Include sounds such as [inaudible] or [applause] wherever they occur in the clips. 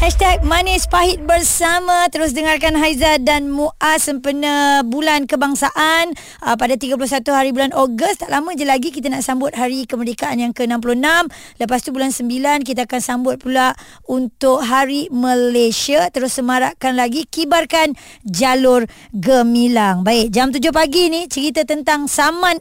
Hashtag Manis Pahit Bersama. Terus dengarkan Haiza dan Muaz Sempena bulan kebangsaan uh, Pada 31 hari bulan Ogos. Tak lama je lagi kita nak sambut hari kemerdekaan yang ke-66 Lepas tu bulan 9 kita akan sambut pula Untuk hari Malaysia. Terus semarakkan lagi Kibarkan jalur gemilang. Baik, jam 7 pagi ni Cerita tentang Saman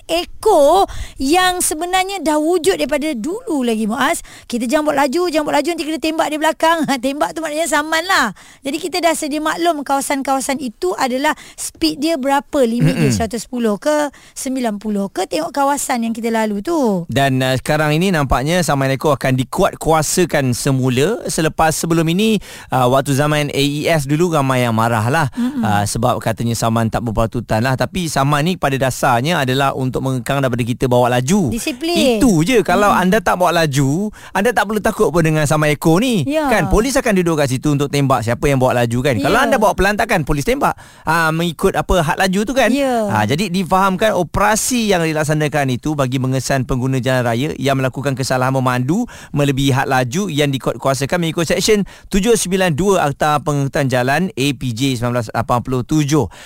Eko Yang sebenarnya dah wujud daripada dulu lagi Muaz Kita jangan buat laju Jangan buat laju nanti kena tembak di belakang Tembak tu maknanya saman lah. Jadi kita dah sedia maklum kawasan-kawasan itu adalah speed dia berapa limit mm-hmm. dia 110 ke 90 ke tengok kawasan yang kita lalu tu. Dan uh, sekarang ini nampaknya Saman Eko akan dikuat kuasakan semula selepas sebelum ini uh, waktu zaman AES dulu ramai yang marah lah mm-hmm. uh, sebab katanya Saman tak berpatutan lah tapi Saman ni pada dasarnya adalah untuk mengekang daripada kita bawa laju. Disiplin. Itu je kalau mm. anda tak bawa laju anda tak perlu takut pun dengan Saman Eko ni. Yeah. Kan polis akan duduk kat situ untuk tembak siapa yang bawa laju kan. Yeah. Kalau anda bawa pelantakan polis tembak ah, mengikut apa had laju tu kan. Yeah. Aa, jadi difahamkan operasi yang dilaksanakan itu bagi mengesan pengguna jalan raya yang melakukan kesalahan memandu melebihi had laju yang dikuasakan mengikut seksyen 792 Akta Pengerutan Jalan APJ 1987.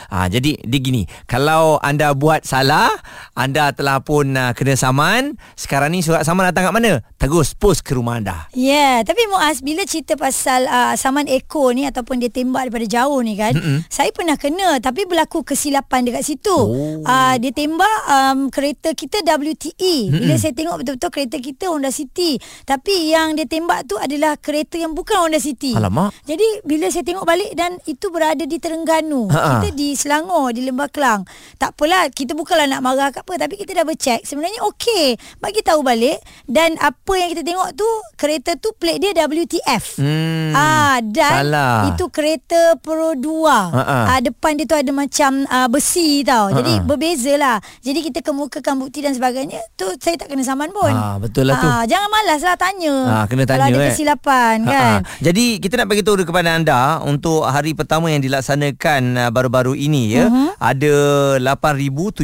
Aa, jadi dia gini, kalau anda buat salah, anda telah pun uh, kena saman, sekarang ni surat saman datang kat mana? Terus post ke rumah anda. Ya, yeah, tapi Muaz bila cerita pasal uh, saman Eko ni ataupun dia tembak daripada jauh ni kan. Mm-hmm. Saya pernah kena tapi berlaku kesilapan dekat situ. Oh. Uh, dia tembak um, kereta kita WTE. Mm-hmm. Bila saya tengok betul-betul kereta kita Honda City. Tapi yang dia tembak tu adalah kereta yang bukan Honda City. Alamak. Jadi bila saya tengok balik dan itu berada di Terengganu. Ha-ha. Kita di Selangor, di Lembah Kelang. Tak apalah, kita bukanlah nak marah ke apa tapi kita dah bercek. Sebenarnya okey. Bagi tahu balik dan apa yang kita tengok tu kereta tu plate dia WTF. Hmm. Ah dan Salah. itu kereta Pro 2. Ha-ha. Ah depan dia tu ada macam ah, besi tau. Ha-ha. Jadi berbeza lah. Jadi kita kemukakan bukti dan sebagainya. Tu saya tak kena saman pun. Ah, betul lah tu. Ah, jangan malas lah tanya. Ah, kena tanya, Kalau ada eh. kesilapan Ha, kan. ha. Jadi kita nak bagi tahu kepada anda untuk hari pertama yang dilaksanakan uh, baru-baru ini ya Mhm. ada 8718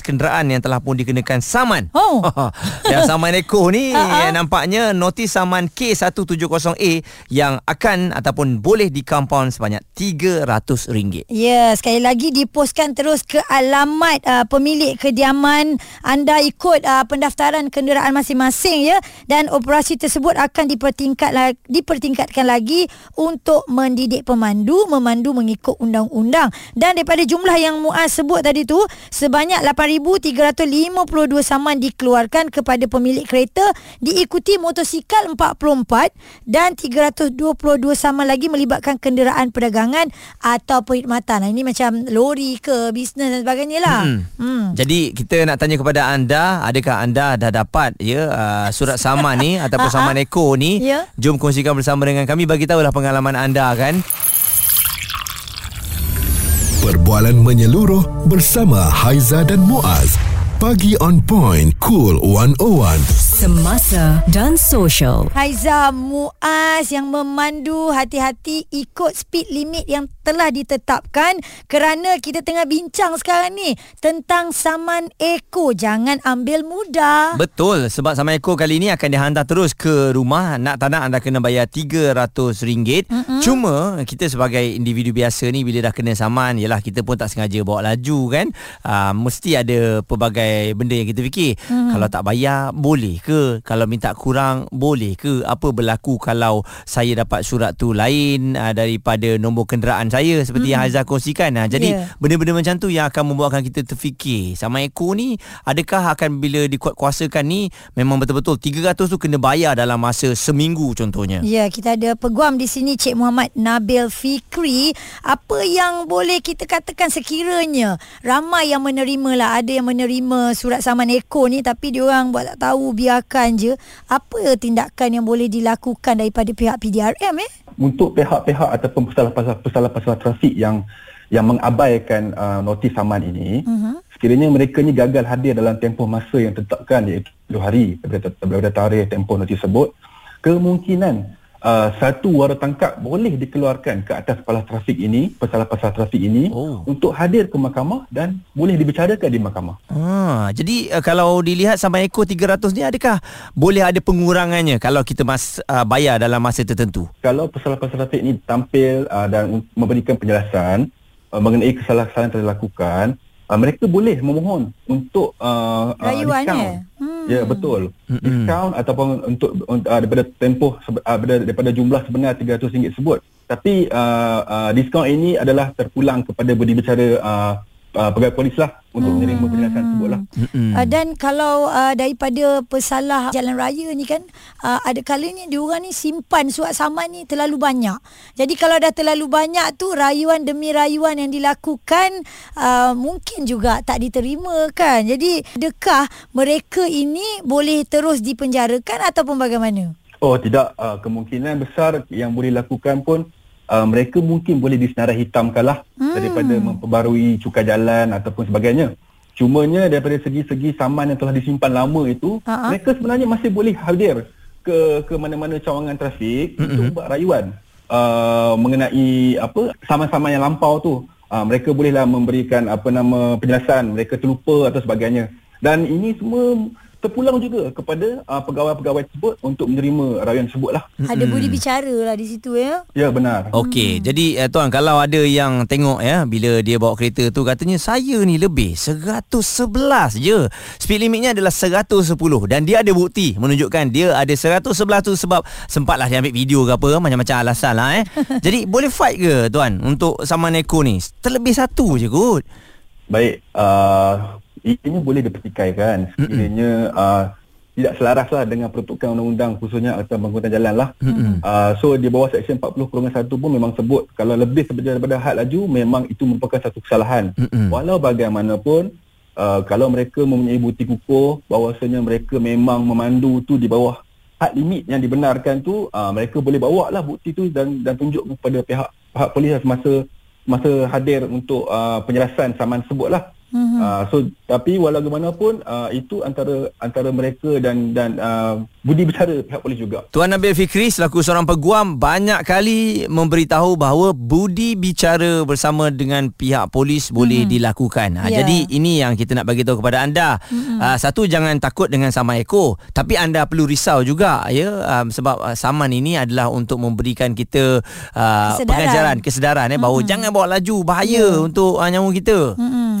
kenderaan yang telah pun dikenakan saman. Oh. [laughs] yang saman Eko ni eh, nampaknya notis saman K170A yang akan ataupun boleh dikampun sebanyak RM300. Ya, sekali lagi dipostkan terus ke alamat uh, pemilik kediaman anda ikut uh, pendaftaran kenderaan masing-masing ya dan operasi tersebut akan dipertingkat la- dipertingkatkan lagi untuk mendidik pemandu memandu mengikut undang-undang dan daripada jumlah yang Muaz sebut tadi tu sebanyak 8352 saman dikeluarkan kepada pemilik kereta diikuti motosikal 44 dan 322 saman lagi melibatkan kenderaan perdagangan atau perkhidmatan. Nah, ini macam lori ke bisnes dan sebagainya lah. Hmm. Hmm. Jadi kita nak tanya kepada anda adakah anda dah dapat ya uh, surat saman ni [laughs] ataupun saman Eko ni Ya. jom kongsikan bersama dengan kami bagi tahulah pengalaman anda kan Perbualan menyeluruh bersama Haiza dan Muaz. Pagi on point. Cool 101. Semasa dan social. Haiza Muaz yang memandu hati-hati ikut speed limit yang telah ditetapkan kerana kita tengah bincang sekarang ni tentang saman Eko. Jangan ambil mudah. Betul sebab Saman Eko kali ini akan dihantar terus ke rumah nak tak nak anda kena bayar RM300 Mm-hmm. Cuma kita sebagai individu biasa ni bila dah kena saman yalah kita pun tak sengaja bawa laju kan uh, mesti ada pelbagai benda yang kita fikir mm-hmm. kalau tak bayar boleh ke kalau minta kurang boleh ke apa berlaku kalau saya dapat surat tu lain uh, daripada nombor kenderaan saya seperti mm-hmm. yang Haizah kongsikan uh, jadi Ya. benda-benda macam tu yang akan membuatkan kita terfikir sama Eko ni adakah akan bila dikuat-kuasakan ni memang betul-betul 300 tu kena bayar dalam masa seminggu contohnya Ya, kita ada peguam di sini Cik Muhammad Nabil Fikri. Apa yang boleh kita katakan sekiranya ramai yang menerima lah. Ada yang menerima surat saman Eko ni tapi diorang buat tak tahu biarkan je. Apa tindakan yang boleh dilakukan daripada pihak PDRM eh? untuk pihak-pihak ataupun pesalah-pesalah trafik yang yang mengabaikan uh, notis saman ini uh-huh. sekiranya mereka ni gagal hadir dalam tempoh masa yang ditetapkan iaitu 10 hari daripada, daripada tarikh tempoh notis tersebut kemungkinan uh, satu wara tangkap boleh dikeluarkan ke atas kepala trafik ini, pesalah-pesalah trafik ini Oh. untuk hadir ke mahkamah dan boleh dibicarakan di mahkamah. Ha, jadi uh, kalau dilihat sampai ekor 300 ni adakah boleh ada pengurangannya kalau kita mas uh, bayar dalam masa tertentu? Kalau pesalah-pesalah trafik ini tampil uh, dan memberikan penjelasan uh, mengenai kesalahan-kesalahan yang telah dilakukan, uh, mereka boleh memohon untuk uh, uh, Rayuannya? diskaun. Hmm. Ya betul. Mm-mm. Diskaun ataupun untuk uh, daripada tempoh uh, daripada, daripada jumlah sebenar RM300 tersebut. Tapi uh, uh, diskaun ini adalah terpulang kepada budi bicara uh, uh, pegawai polis lah untuk menerima penjelasan tersebut lah. Uh, dan kalau uh, daripada pesalah jalan raya ni kan uh, ada kalanya diorang ni simpan surat saman ni terlalu banyak. Jadi kalau dah terlalu banyak tu rayuan demi rayuan yang dilakukan uh, mungkin juga tak diterima kan. Jadi adakah mereka ini boleh terus dipenjarakan ataupun bagaimana? Oh tidak, uh, kemungkinan besar yang boleh lakukan pun uh, mereka mungkin boleh disenarai hitamkan lah hmm. daripada memperbarui cukai jalan ataupun sebagainya. Cumanya daripada segi-segi saman yang telah disimpan lama itu, Ha-ha. mereka sebenarnya masih boleh hadir ke ke mana-mana cawangan trafik mm-hmm. untuk buat rayuan uh, mengenai apa saman-saman yang lampau tu. Uh, mereka bolehlah memberikan apa nama penjelasan mereka terlupa atau sebagainya. Dan ini semua terpulang juga kepada uh, pegawai-pegawai tersebut untuk menerima rayuan tersebut lah. Ada budi bicara lah di situ ya. Ya benar. Okey, hmm. jadi uh, tuan kalau ada yang tengok ya bila dia bawa kereta tu katanya saya ni lebih 111 je. Speed limitnya adalah 110 dan dia ada bukti menunjukkan dia ada 111 tu sebab sempatlah dia ambil video ke apa macam-macam alasan lah eh. [laughs] jadi boleh fight ke tuan untuk sama Neko ni? Terlebih satu je kot. Baik, uh, ini boleh dipertikaikan sekiranya uh, tidak selaras lah dengan peruntukan undang-undang khususnya atas pengangkutan jalan lah. Uh, so di bawah Seksyen 40.1 pun memang sebut kalau lebih daripada had laju memang itu merupakan satu kesalahan. Mm-mm. Walau bagaimanapun uh, kalau mereka mempunyai bukti kukuh bahawasanya mereka memang memandu tu di bawah had limit yang dibenarkan tu uh, mereka boleh bawa lah bukti tu dan dan tunjuk kepada pihak pihak polis semasa masa hadir untuk uh, penjelasan saman tersebut lah. Mm-hmm. Uh, so tapi walau bagaimanapun uh, itu antara antara mereka dan dan uh, budi bicara pihak polis juga. Tuan Nabil Fikri selaku seorang peguam banyak kali memberitahu bahawa budi bicara bersama dengan pihak polis boleh dilakukan. Ha, Ya. Jadi ini yang kita nak bagi tahu kepada anda. Uh, satu jangan takut dengan saman ekor, tapi anda perlu risau juga ya um, sebab uh, saman ini adalah untuk memberikan kita uh, Kesedaran. pengajaran, kesedaran eh bahawa jangan bawa laju bahaya untuk uh, nyawa kita. Mm-mm.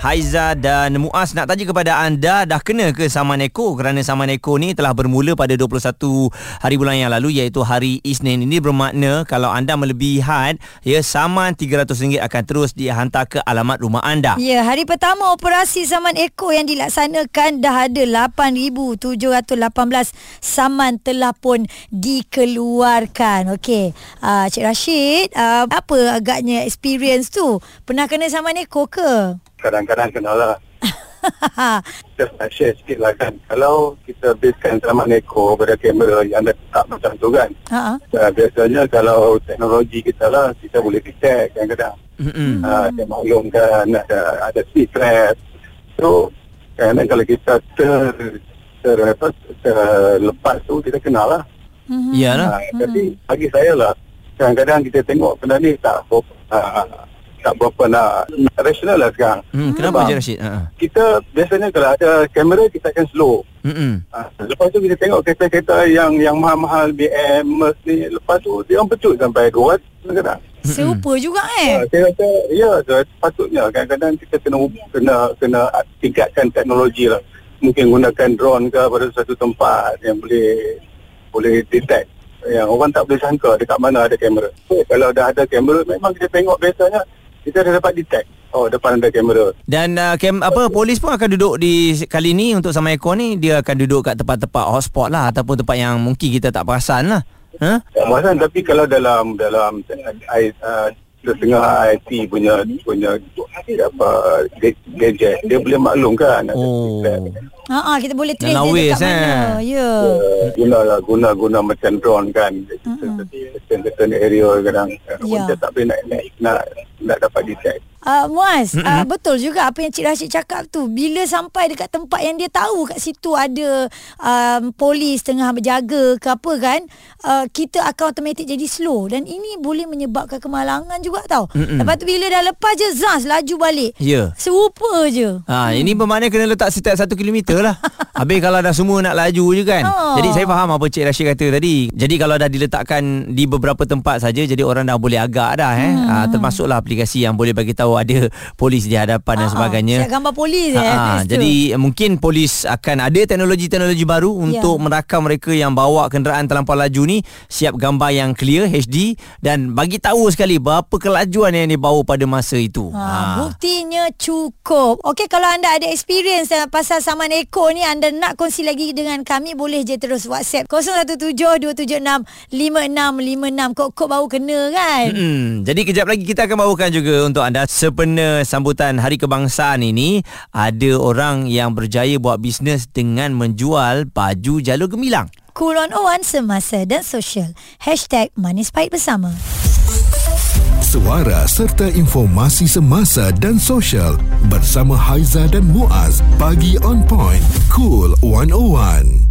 Haiza dan Muaz nak tanya kepada anda dah kena ke saman Eko kerana saman Eko ni telah bermula pada 21 hari bulan yang lalu iaitu hari Isnin ini bermakna kalau anda melebihi had ya saman RM300 akan terus dihantar ke alamat rumah anda. Ya, hari pertama operasi saman Eko yang dilaksanakan dah ada 8,718 saman telah pun dikeluarkan. Okey, uh, Cik Rashid, uh, apa agaknya experience tu? Pernah kena saman Eko ke? Kadang-kadang kena lah. [laughs] Just nak share sikit lah kan. Kalau kita basekan sama neko pada kamera yang ada tak macam tu kan. Ha. Uh, biasanya kalau teknologi kita lah, kita boleh detect kadang-kadang. Uh, dia maklumkan ada, ada speed trap. So, kadang-kadang kalau kita ter, ter, apa, terlepas tu, kita kenal lah. Mhm. Iyalah. Uh, tapi bagi saya lah, kadang-kadang kita tengok benda ni tak uh, tak berapa nak rational lah sekarang. Hmm, kenapa Sebab je Rashid? Ha. kita biasanya kalau ada kamera kita akan slow. Ha, lepas tu kita tengok kereta-kereta yang yang mahal-mahal BM Merc ni lepas tu dia orang pecut sampai 200 kadang. Serupa juga eh. Ha, saya rasa ya so, sepatutnya kadang-kadang kita kena kena kena tingkatkan teknologi lah. Mungkin gunakan drone ke pada satu tempat yang boleh boleh detect yang orang tak boleh sangka dekat mana ada kamera. So, kalau dah ada kamera memang kita tengok biasanya kita dah dapat detect oh depan ada kamera. Dan uh, kem, apa polis pun akan duduk di kali ni untuk sama ekor ni dia akan duduk kat tempat-tempat hotspot lah ataupun tempat yang mungkin kita tak perasan lah. Ha? Tak perasan tapi kalau dalam dalam uh, setengah IT punya punya apa gadget dia boleh maklumkan ada Oh. Ha ah kita boleh trace dia dekat mana. eh. Ya. Uh, guna lah guna guna macam drone kan certain area kadang yeah. tak boleh nak, nak nak nak dapat detect Uh, Muaz, uh, betul juga apa yang Cik Rashid cakap tu. Bila sampai dekat tempat yang dia tahu kat situ ada um, polis tengah berjaga ke apa kan, uh, kita akan automatik jadi slow. Dan ini boleh menyebabkan kemalangan juga tau. Mm-mm. Lepas tu bila dah lepas je, zas, laju balik. Ya. Serupa je. Ha, ini bermakna kena letak setiap satu kilometer lah. [laughs] Habis kalau dah semua nak laju je kan. Oh. Jadi saya faham apa Cik Rashid kata tadi. Jadi kalau dah diletakkan di beberapa tempat saja jadi orang dah boleh agak dah eh. Ha, termasuklah aplikasi yang boleh bagi tahu ada polis di hadapan dan Ah, ah, sebagainya. Siap gambar polis eh. Ha, situ. jadi mungkin polis akan ada teknologi-teknologi baru untuk Ya. merakam mereka yang bawa kenderaan terlampau laju ni siap gambar yang clear HD dan bagi tahu sekali berapa kelajuan yang dibawa pada masa itu. Ha, buktinya cukup. Okey kalau anda ada experience uh, pasal saman Eko ni anda nak kongsi lagi dengan kami boleh je terus WhatsApp 0172765656. Kok-kok baru kena kan? Hmm, jadi kejap lagi kita akan bawakan juga untuk anda sempena sambutan Hari Kebangsaan ini ada orang yang berjaya buat bisnes dengan menjual baju jalur gemilang. Cool on Owan semasa dan sosial. Hashtag Manis Pahit Bersama. Suara serta informasi semasa dan sosial bersama Haiza dan Muaz. Pagi on point. Cool 101.